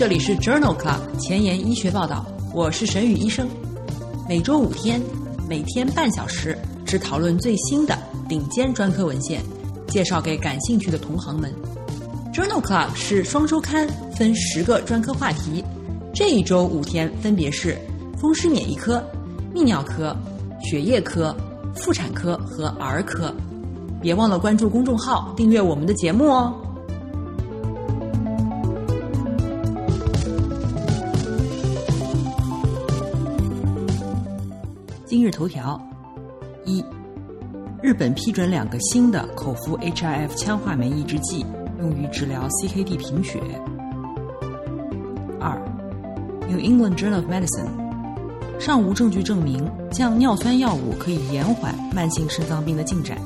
这里是 Journal Club 前沿医学报道，我是沈宇医生。每周五天，每天半小时，只讨论最新的顶尖专科文献，介绍给感兴趣的同行们。Journal Club 是双周刊，分十个专科话题。这一周五天分别是风湿免疫科、泌尿科、血液科、妇产科和儿科。别忘了关注公众号，订阅我们的节目哦。今日头条：一、日本批准两个新的口服 HIF 羟化酶抑制剂，用于治疗 CKD 贫血。二、New England Journal of Medicine 尚无证据证明降尿酸药物可以延缓慢性肾脏病的进展。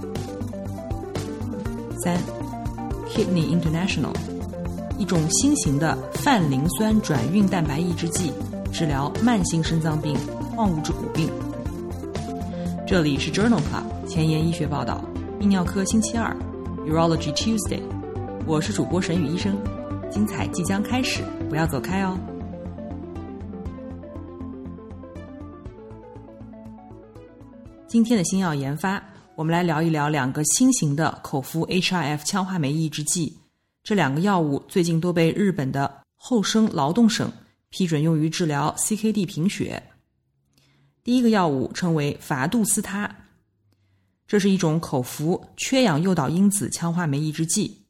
三、Kidney International 一种新型的泛磷酸转运蛋白抑制剂，治疗慢性肾脏病、矿物质骨病。这里是 Journal Club 前沿医学报道，泌尿科星期二，Urology Tuesday，我是主播沈宇医生，精彩即将开始，不要走开哦。今天的新药研发，我们来聊一聊两个新型的口服 HIF 羟化酶抑制剂。这两个药物最近都被日本的厚生劳动省批准用于治疗 CKD 贫血。第一个药物称为伐杜斯他，这是一种口服缺氧诱导因子羟化酶抑制剂。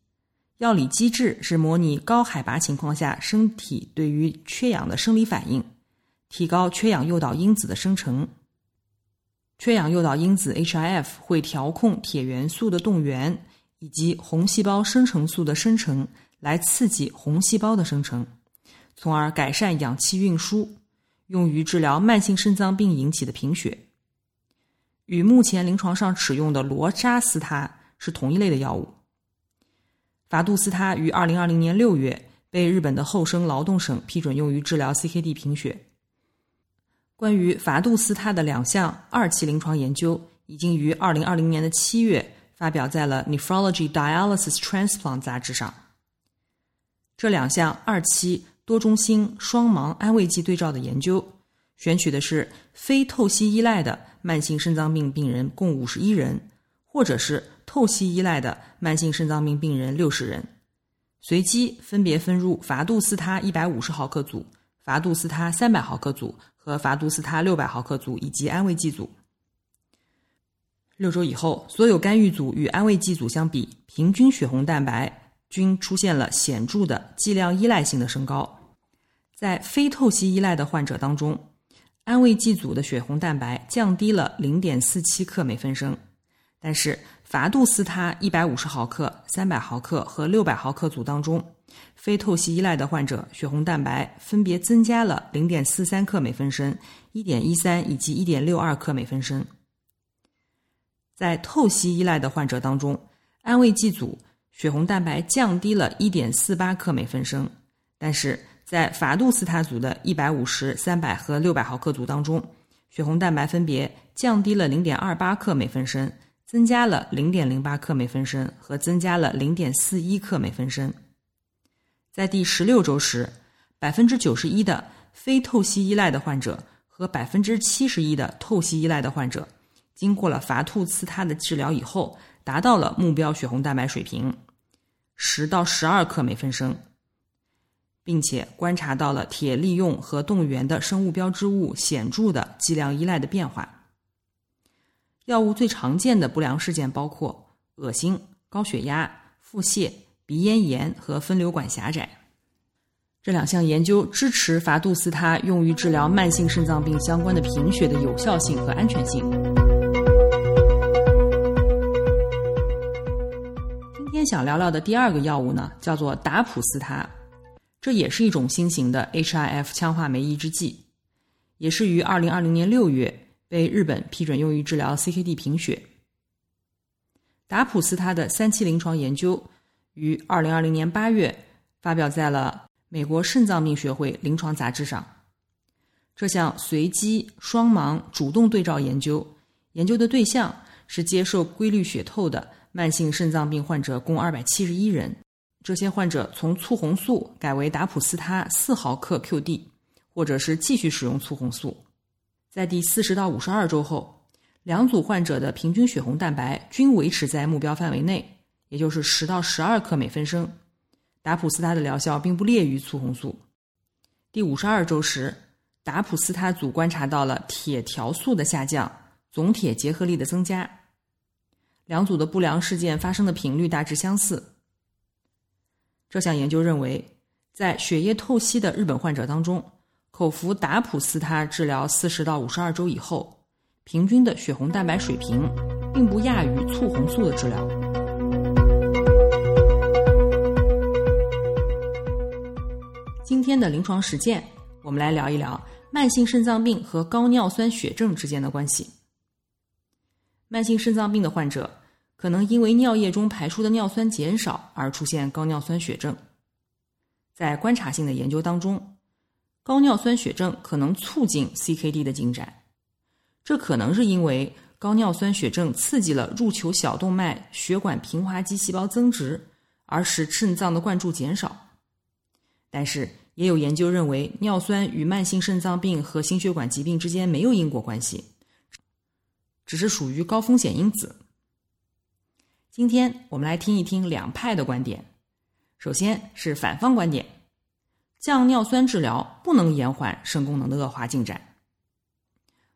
药理机制是模拟高海拔情况下身体对于缺氧的生理反应，提高缺氧诱导因子的生成。缺氧诱导因子 HIF 会调控铁元素的动员以及红细胞生成素的生成，来刺激红细胞的生成，从而改善氧气运输。用于治疗慢性肾脏病引起的贫血，与目前临床上使用的罗扎斯他是同一类的药物。伐杜斯他于二零二零年六月被日本的厚生劳动省批准用于治疗 CKD 贫血。关于伐杜斯他的两项二期临床研究，已经于二零二零年的七月发表在了《Nephrology Dialysis Transplant》杂志上。这两项二期。多中心双盲安慰剂对照的研究，选取的是非透析依赖的慢性肾脏病病人共五十一人，或者是透析依赖的慢性肾脏病病人六十人，随机分别分入伐杜斯他一百五十毫克组、伐杜斯他三百毫克组和伐杜斯他六百毫克组以及安慰剂组。六周以后，所有干预组与安慰剂组相比，平均血红蛋白。均出现了显著的剂量依赖性的升高，在非透析依赖的患者当中，安慰剂组的血红蛋白降低了零点四七克每分升，但是伐杜斯他一百五十毫克、三百毫克和六百毫克组当中，非透析依赖的患者血红蛋白分别增加了零点四三克每分升、一点一三以及一点六二克每分升。在透析依赖的患者当中，安慰剂组。血红蛋白降低了1.48克每分升，但是在法度斯他组的150、300和600毫克组当中，血红蛋白分别降低了0.28克每分升，增加了0.08克每分升和增加了0.41克每分升。在第十六周时，百分之九十一的非透析依赖的患者和百分之七十一的透析依赖的患者，经过了伐兔斯他的治疗以后，达到了目标血红蛋白水平。十到十二克每分升，并且观察到了铁利用和动员的生物标志物显著的剂量依赖的变化。药物最常见的不良事件包括恶心、高血压、腹泻、鼻咽炎和分流管狭窄。这两项研究支持伐杜斯他用于治疗慢性肾脏病相关的贫血的有效性和安全性。想聊聊的第二个药物呢，叫做达普斯他，这也是一种新型的 HIF 羟化酶抑制剂，也是于二零二零年六月被日本批准用于治疗 CKD 贫血。达普斯他的三期临床研究于二零二零年八月发表在了美国肾脏病学会临床杂志上。这项随机双盲主动对照研究，研究的对象是接受规律血透的。慢性肾脏病患者共二百七十一人，这些患者从促红素改为达普司他四毫克 QD，或者是继续使用促红素。在第四十到五十二周后，两组患者的平均血红蛋白均维持在目标范围内，也就是十到十二克每分升。达普司他的疗效并不劣于促红素。第五十二周时，达普司他组观察到了铁条素的下降，总铁结合力的增加。两组的不良事件发生的频率大致相似。这项研究认为，在血液透析的日本患者当中。口服达普司他治疗四十到五十二周以后，平均的血红蛋白水平并不亚于促红素的治疗。今天的临床实践，我们来聊一聊慢性肾脏病和高尿酸血症之间的关系。慢性肾脏病的患者可能因为尿液中排出的尿酸减少而出现高尿酸血症，在观察性的研究当中。高尿酸血症可能促进 CKD 的进展，这可能是因为高尿酸血症刺激了入球小动脉血管平滑肌细胞增殖，而使肾脏的灌注减少。但是，也有研究认为尿酸与慢性肾脏病和心血管疾病之间没有因果关系，只是属于高风险因子。今天我们来听一听两派的观点。首先是反方观点。降尿酸治疗不能延缓肾功能的恶化进展。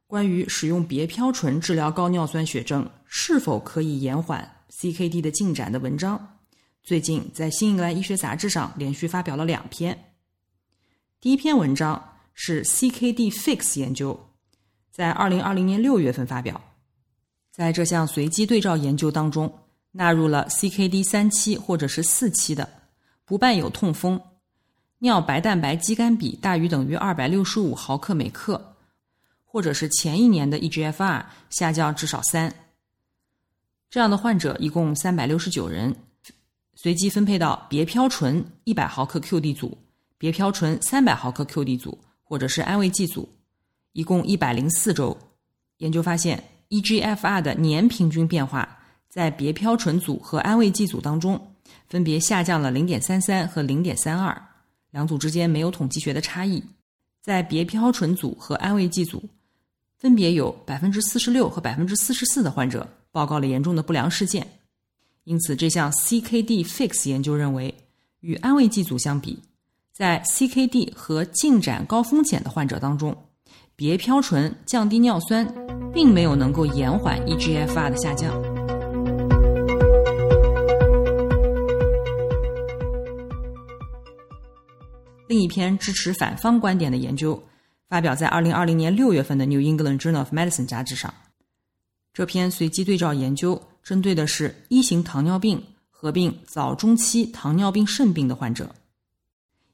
关于使用别飘醇治疗高尿酸血症是否可以延缓 CKD 的进展的文章，最近在《新英格兰医学杂志》上连续发表了两篇。第一篇文章是 CKD Fix 研究，在二零二零年六月份发表。在这项随机对照研究当中，纳入了 CKD 三期或者是四期的，不伴有痛风。尿白蛋白肌酐比大于等于二百六十五毫克每克，或者是前一年的 eGFR 下降至少三，这样的患者一共三百六十九人，随机分配到别飘醇一百毫克 QD 组、别飘醇三百毫克 QD 组，或者是安慰剂组，一共一百零四周。研究发现，eGFR 的年平均变化在别嘌醇组和安慰剂组当中，分别下降了零点三三和零点三二。两组之间没有统计学的差异，在别嘌醇组和安慰剂组，分别有百分之四十六和百分之四十四的患者报告了严重的不良事件。因此，这项 CKD Fix 研究认为，与安慰剂组相比，在 CKD 和进展高风险的患者当中，别嘌醇降低尿酸，并没有能够延缓 eGFR 的下降。另一篇支持反方观点的研究发表在二零二零年六月份的《New England Journal of Medicine》杂志上。这篇随机对照研究针对的是一型糖尿病合并早中期糖尿病肾病的患者。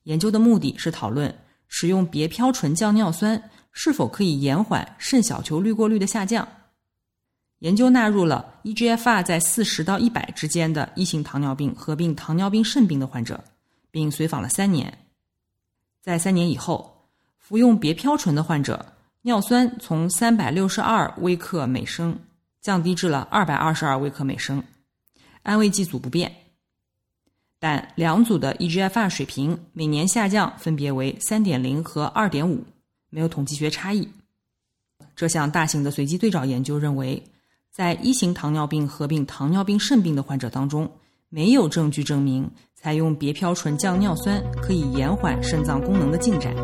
研究的目的是讨论使用别飘醇降尿酸是否可以延缓肾小球滤过率的下降。研究纳入了 eGFR 在四十到一百之间的一型糖尿病合并糖尿病肾病的患者，并随访了三年。在三年以后，服用别飘醇的患者尿酸从三百六十二微克每升降低至了二百二十二微克每升，安慰剂组不变，但两组的 eGFR 水平每年下降分别为三点零和二点五，没有统计学差异。这项大型的随机对照研究认为，在一型糖尿病合并糖尿病肾病的患者当中，没有证据证明。采用别嘌醇降尿酸可以延缓肾脏功能的进展。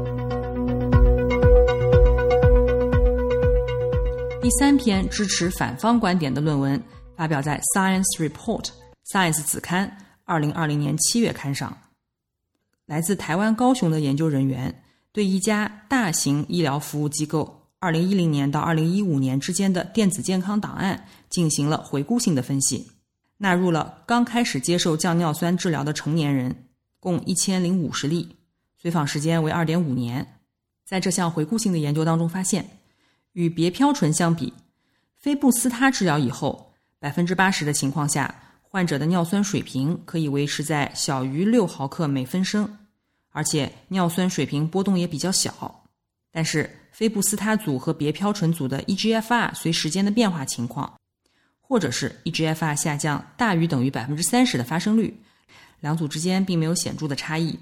第三篇支持反方观点的论文发表在《Science Report》Science 子刊二零二零年七月刊上。来自台湾高雄的研究人员对一家大型医疗服务机构二零一零年到二零一五年之间的电子健康档案进行了回顾性的分析。纳入了刚开始接受降尿酸治疗的成年人，共一千零五十例，随访时间为二点五年。在这项回顾性的研究当中，发现与别飘醇相比，非布司他治疗以后，百分之八十的情况下，患者的尿酸水平可以维持在小于六毫克每分升，而且尿酸水平波动也比较小。但是，非布司他组和别飘醇组的 eGFR 随时间的变化情况。或者是 eGFR 下降大于等于百分之三十的发生率，两组之间并没有显著的差异。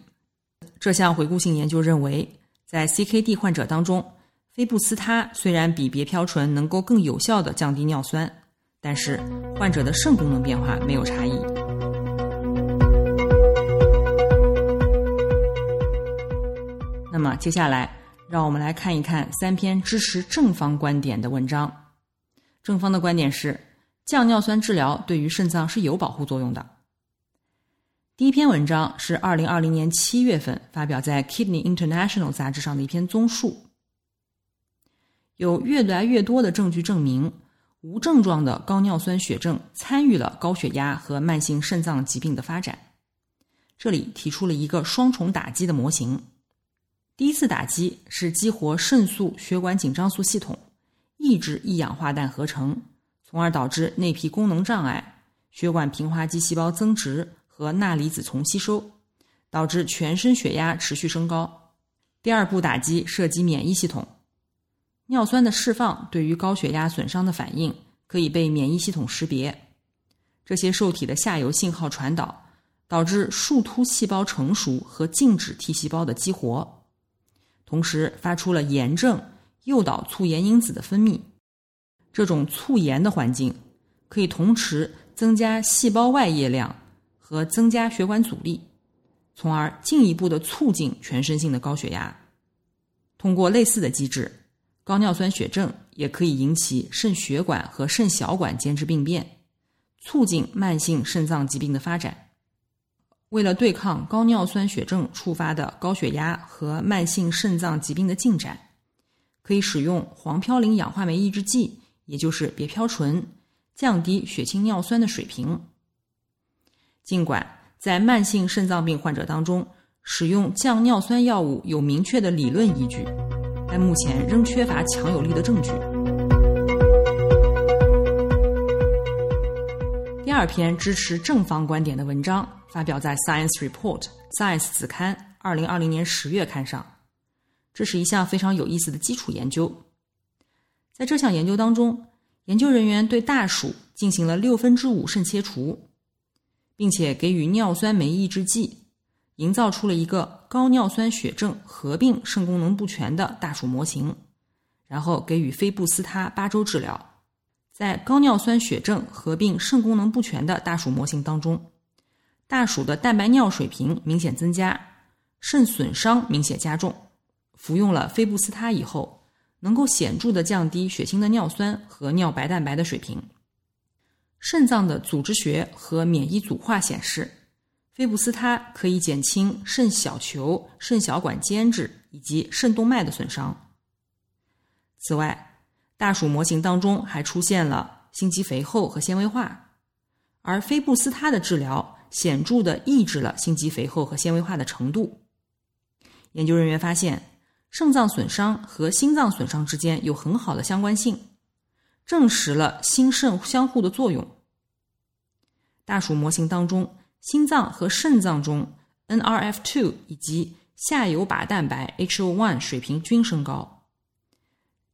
这项回顾性研究认为，在 CKD 患者当中，非布斯他虽然比别飘醇能够更有效的降低尿酸，但是患者的肾功能变化没有差异。接下来，让我们来看一看三篇支持正方观点的文章。正方的观点是，降尿酸治疗对于肾脏是有保护作用的。第一篇文章是二零二零年七月份发表在《Kidney International》杂志上的一篇综述。有越来越多的证据证明，无症状的高尿酸血症参与了高血压和慢性肾脏疾病的发展。这里提出了一个双重打击的模型。第一次打击是激活肾素血管紧张素系统，抑制一氧化氮合成，从而导致内皮功能障碍、血管平滑肌细胞增殖和钠离子丛吸收，导致全身血压持续升高。第二步打击涉及免疫系统，尿酸的释放对于高血压损伤的反应可以被免疫系统识别，这些受体的下游信号传导，导致树突细胞成熟和静止 T 细胞的激活。同时发出了炎症，诱导促炎因子的分泌。这种促炎的环境可以同时增加细胞外液量和增加血管阻力，从而进一步的促进全身性的高血压。通过类似的机制，高尿酸血症也可以引起肾血管和肾小管间质病变，促进慢性肾脏疾病的发展。为了对抗高尿酸血症触发的高血压和慢性肾脏疾病的进展，可以使用黄嘌呤氧化酶抑制剂，也就是别嘌醇，降低血清尿酸的水平。尽管在慢性肾脏病患者当中，使用降尿酸药物有明确的理论依据，但目前仍缺乏强有力的证据。第二篇支持正方观点的文章。发表在《Science Report》Science 子刊二零二零年十月刊上。这是一项非常有意思的基础研究。在这项研究当中，研究人员对大鼠进行了六分之五肾切除，并且给予尿酸酶抑制剂，营造出了一个高尿酸血症合并肾功能不全的大鼠模型，然后给予菲布斯他八周治疗。在高尿酸血症合并肾功能不全的大鼠模型当中。大鼠的蛋白尿水平明显增加，肾损伤明显加重。服用了菲布斯他以后，能够显著的降低血清的尿酸和尿白蛋白的水平。肾脏的组织学和免疫组化显示，菲布斯他可以减轻肾小球、肾小管间质以及肾动脉的损伤。此外，大鼠模型当中还出现了心肌肥厚和纤维化，而菲布斯他的治疗。显著的抑制了心肌肥厚和纤维化的程度。研究人员发现，肾脏损伤和心脏损伤之间有很好的相关性，证实了心肾相互的作用。大鼠模型当中，心脏和肾脏中 NRF2 以及下游靶蛋白 HO1 水平均升高。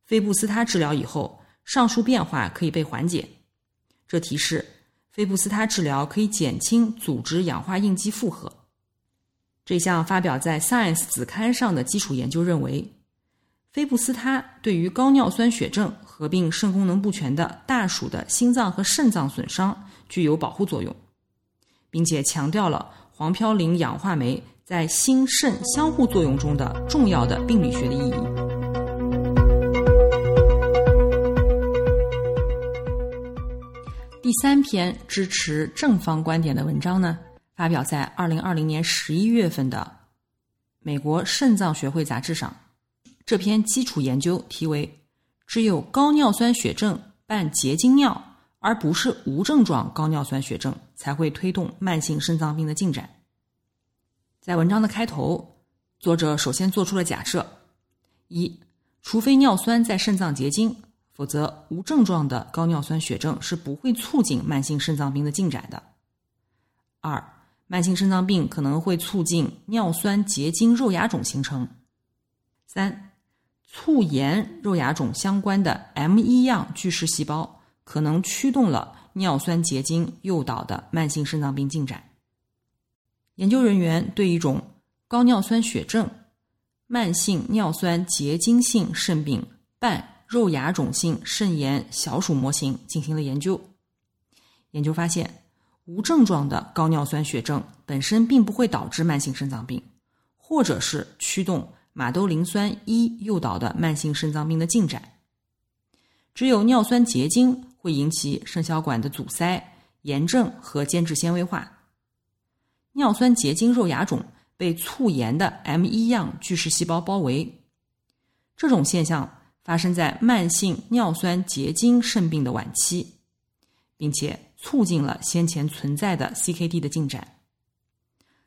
菲布斯他治疗以后，上述变化可以被缓解，这提示。菲布斯他治疗可以减轻组织氧化应激负荷。这项发表在《Science》子刊上的基础研究认为，菲布斯他对于高尿酸血症合并肾功能不全的大鼠的心脏和肾脏损伤具有保护作用，并且强调了黄嘌呤氧化酶在心肾相互作用中的重要的病理学的意义。第三篇支持正方观点的文章呢，发表在二零二零年十一月份的美国肾脏学会杂志上。这篇基础研究题为“只有高尿酸血症伴结晶尿，而不是无症状高尿酸血症，才会推动慢性肾脏病的进展”。在文章的开头，作者首先做出了假设：一，除非尿酸在肾脏结晶。否则，无症状的高尿酸血症是不会促进慢性肾脏病的进展的。二，慢性肾脏病可能会促进尿酸结晶肉芽肿形成。三，促炎肉芽肿相关的 M 一样巨噬细胞可能驱动了尿酸结晶诱导的慢性肾脏病进展。研究人员对一种高尿酸血症、慢性尿酸结晶性肾病伴肉芽肿性肾炎小鼠模型进行了研究。研究发现，无症状的高尿酸血症本身并不会导致慢性肾脏病，或者是驱动马兜铃酸一诱导的慢性肾脏病的进展。只有尿酸结晶会引起肾小管的阻塞、炎症和间质纤维化。尿酸结晶肉芽肿被促炎的 M 一样巨噬细胞包围，这种现象发生在慢性尿酸结晶肾病的晚期，并且促进了先前存在的 CKD 的进展。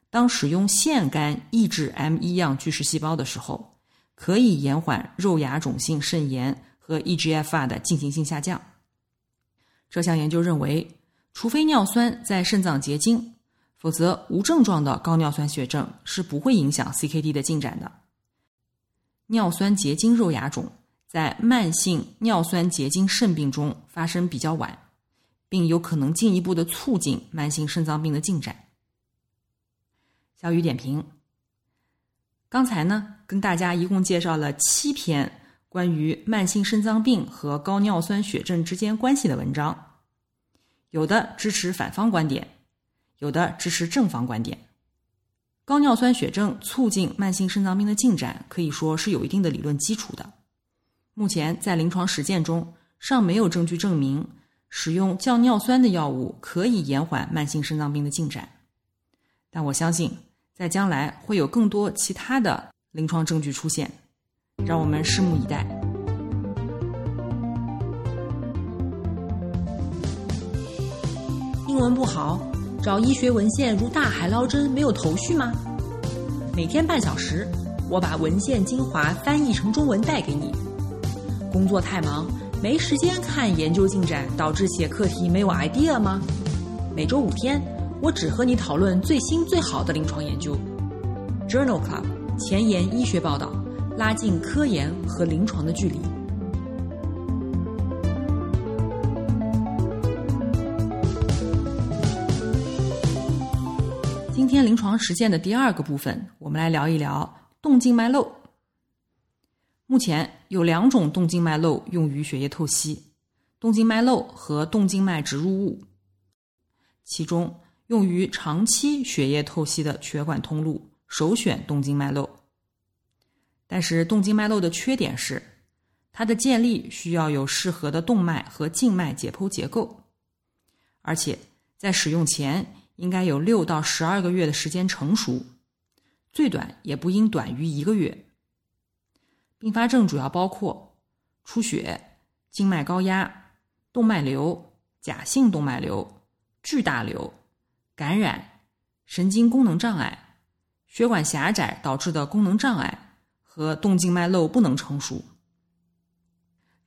当使用腺苷抑制 M 一样巨噬细胞的时候，可以延缓肉芽肿性肾炎。和 eGFR 的进行性下降。这项研究认为，除非尿酸在肾脏结晶，否则无症状的高尿酸血症是不会影响 CKD 的进展的。尿酸结晶肉芽肿在慢性尿酸结晶肾病中发生比较晚，并有可能进一步的促进慢性肾脏病的进展。小雨点评：刚才呢，跟大家一共介绍了七篇。关于慢性肾脏病和高尿酸血症之间关系的文章，有的支持反方观点，有的支持正方观点。高尿酸血症促进慢性肾脏病的进展，可以说是有一定的理论基础的。目前在临床实践中，尚没有证据证明使用降尿酸的药物可以延缓慢性肾脏病的进展。但我相信，在将来会有更多其他的临床证据出现。让我们拭目以待。英文不好，找医学文献如大海捞针，没有头绪吗？每天半小时，我把文献精华翻译成中文带给你。工作太忙，没时间看研究进展，导致写课题没有 idea 吗？每周五天，我只和你讨论最新最好的临床研究。Journal Club 前沿医学报道。拉近科研和临床的距离。今天临床实践的第二个部分，我们来聊一聊动静脉瘘。目前有两种动静脉瘘用于血液透析：动静脉瘘和动静脉植入物。其中，用于长期血液透析的血管通路，首选动静脉瘘。但是动静脉瘘的缺点是，它的建立需要有适合的动脉和静脉解剖结构，而且在使用前应该有六到十二个月的时间成熟，最短也不应短于一个月。并发症主要包括出血、静脉高压、动脉瘤、假性动脉瘤、巨大瘤、感染、神经功能障碍、血管狭窄导致的功能障碍。和动静脉瘘不能成熟，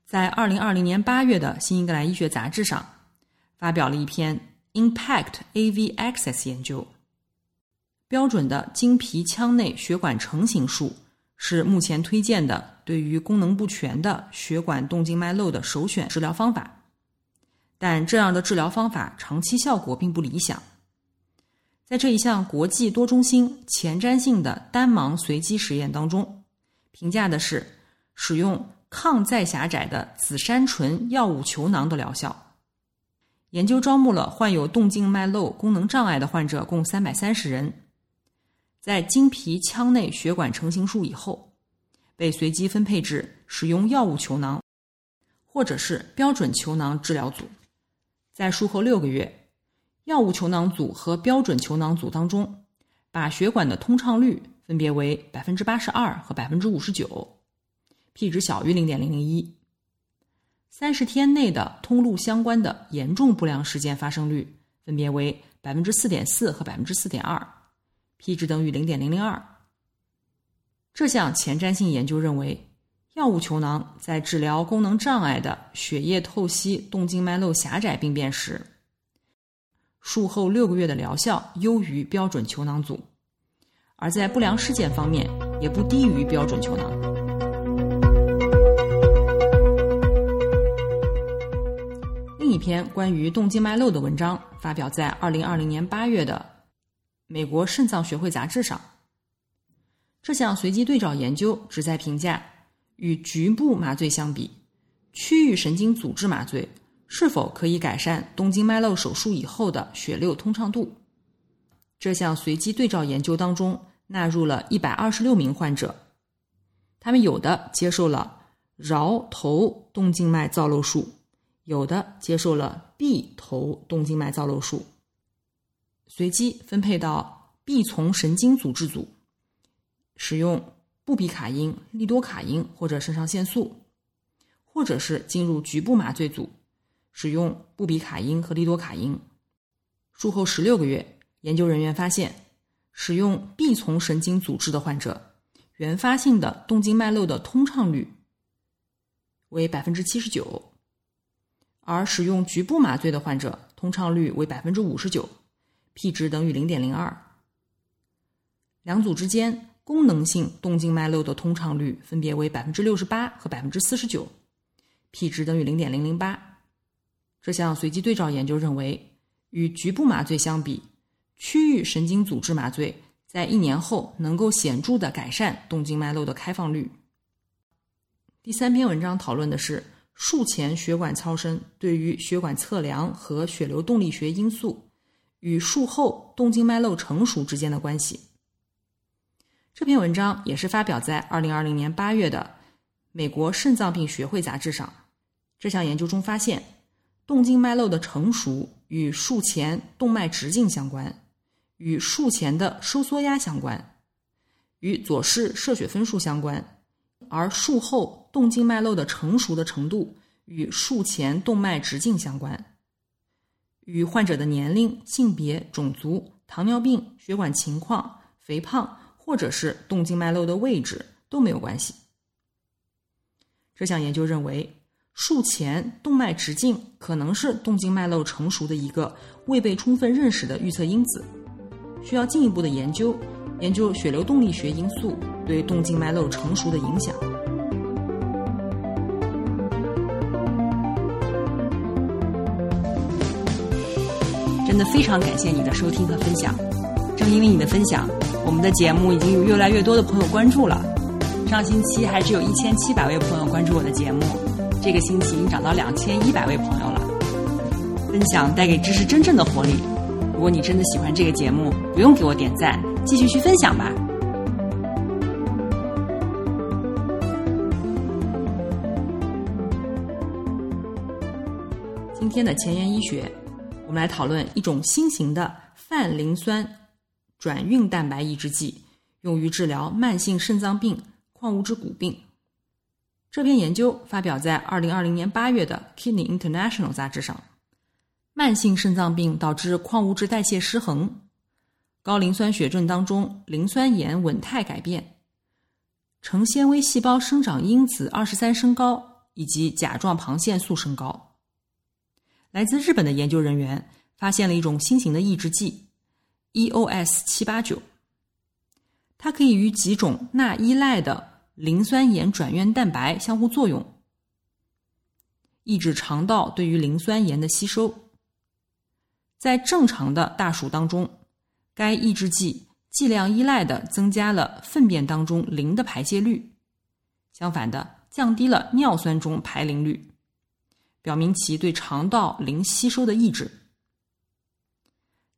在二零二零年八月的《新英格兰医学杂志》上发表了一篇 Impact AV Access 研究。标准的经皮腔内血管成形术是目前推荐的对于功能不全的血管动静脉瘘的首选治疗方法，但这样的治疗方法长期效果并不理想。在这一项国际多中心前瞻性的单盲随机实验当中。评价的是使用抗再狭窄的紫杉醇药物球囊的疗效。研究招募了患有动静脉瘘功能障碍的患者共三百三十人，在经皮腔内血管成形术以后，被随机分配至使用药物球囊或者是标准球囊治疗组。在术后六个月，药物球囊组和标准球囊组当中，把血管的通畅率。分别为百分之八十二和百分之五十九，p 值小于零点零零一。三十天内的通路相关的严重不良事件发生率分别为百分之四点四和百分之四点二，p 值等于零点零零二。这项前瞻性研究认为，药物球囊在治疗功能障碍的血液透析动静脉瘘狭窄病变时，术后六个月的疗效优于标准球囊组。而在不良事件方面，也不低于标准球囊。另一篇关于动静脉瘘的文章发表在二零二零年八月的《美国肾脏学会杂志上。这项随机对照研究旨在评价与局部麻醉相比，区域神经阻滞麻醉是否可以改善动静脉瘘手术以后的血流通畅度。这项随机对照研究当中纳入了一百二十六名患者，他们有的接受了桡头动静脉造瘘术，有的接受了臂头动静脉造瘘术，随机分配到臂丛神经阻滞组。使用布比卡因、利多卡因或者肾上腺素，或者是进入局部麻醉组，使用布比卡因和利多卡因。术后十六个月，研究人员发现，使用臂丛神经阻滞的患者，原发性的动静脉瘘的通畅率为百分之七十九，而使用局部麻醉的患者，通畅率为百分之五十九，p 值等于零点零二。两组之间。功能性动静脉瘘的通畅率分别为百分之六十八和百分之四十九，p 值等于零点零零八。这项随机对照研究认为，与局部麻醉相比，区域神经阻滞麻醉在一年后能够显著的改善动静脉瘘的开放率。第三篇文章讨论的是术前血管超声对于血管测量和血流动力学因素与术后动静脉瘘成熟之间的关系。这篇文章也是发表在二零二零年八月的美国肾脏病学会杂志上。这项研究中发现，动静脉瘘的成熟与术前动脉直径相关，与术前的收缩压相关，与左室射血分数相关，而术后动静脉瘘的成熟的程度与术前动脉直径相关，与患者的年龄、性别、种族、糖尿病、血管情况、肥胖。或者是动静脉瘘的位置都没有关系。这项研究认为，术前动脉直径可能是动静脉瘘成熟的一个未被充分认识的预测因子，需要进一步的研究，研究血流动力学因素对动静脉瘘成熟的影响。的非常感谢你的收听和分享，正因为你的分享。我们的节目已经有越来越多的朋友关注了。上星期还只有一千七百位朋友关注我的节目，这个星期已经涨到两千一百位朋友了。分享带给知识真正的活力。如果你真的喜欢这个节目，不用给我点赞，继续去分享吧。今天的前沿医学，我们来讨论一种新型的泛磷酸。转运蛋白抑制剂用于治疗慢性肾脏病、矿物质骨病。这篇研究发表在二零二零年八月的《Kidney International》杂志上。慢性肾脏病导致矿物质代谢失衡，高磷酸血症当中磷酸盐稳态改变，成纤维细胞生长因子二十三升高，以及甲状旁腺素升高。来自日本的研究人员发现了一种新型的抑制剂。EOS 七八九，它可以与几种钠依赖的磷酸盐转运蛋白相互作用，抑制肠道对于磷酸盐的吸收。在正常的大鼠当中，该抑制剂剂量依赖的增加了粪便当中磷的排泄率，相反的降低了尿酸中排磷率，表明其对肠道磷吸收的抑制。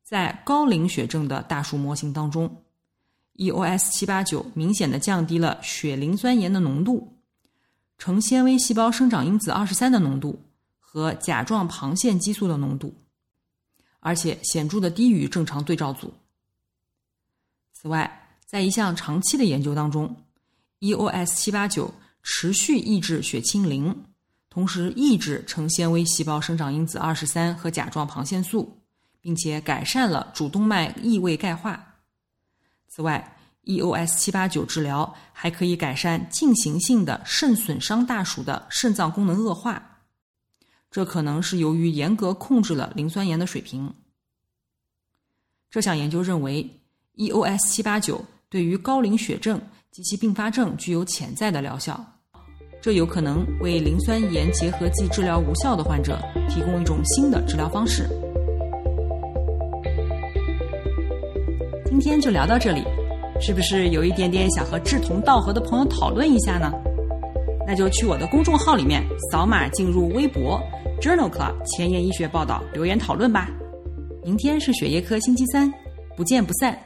在高磷血症的大鼠模型当中，EOS 七八九明显的降低了血磷酸盐的浓度、成纤维细胞生长因子二十三的浓度和甲状旁腺激素的浓度，而且显著的低于正常对照组。此外，在一项长期的研究当中，EOS 七八九持续抑制血清磷，同时抑制成纤维细胞生长因子二十三和甲状旁腺素。并且改善了主动脉异位钙化。此外，EOS 七八九治疗还可以改善进行性的肾损伤大鼠的肾脏功能恶化，这可能是由于严格控制了磷酸盐的水平。这项研究认为，EOS 七八九对于高磷血症及其并发症具有潜在的疗效，这有可能为磷酸盐结合剂治疗无效的患者提供一种新的治疗方式。今天就聊到这里，是不是有一点点想和志同道合的朋友讨论一下呢？那就去我的公众号里面扫码进入微博 Journal Club 前沿医学报道留言讨论吧。明天是血液科星期三，不见不散。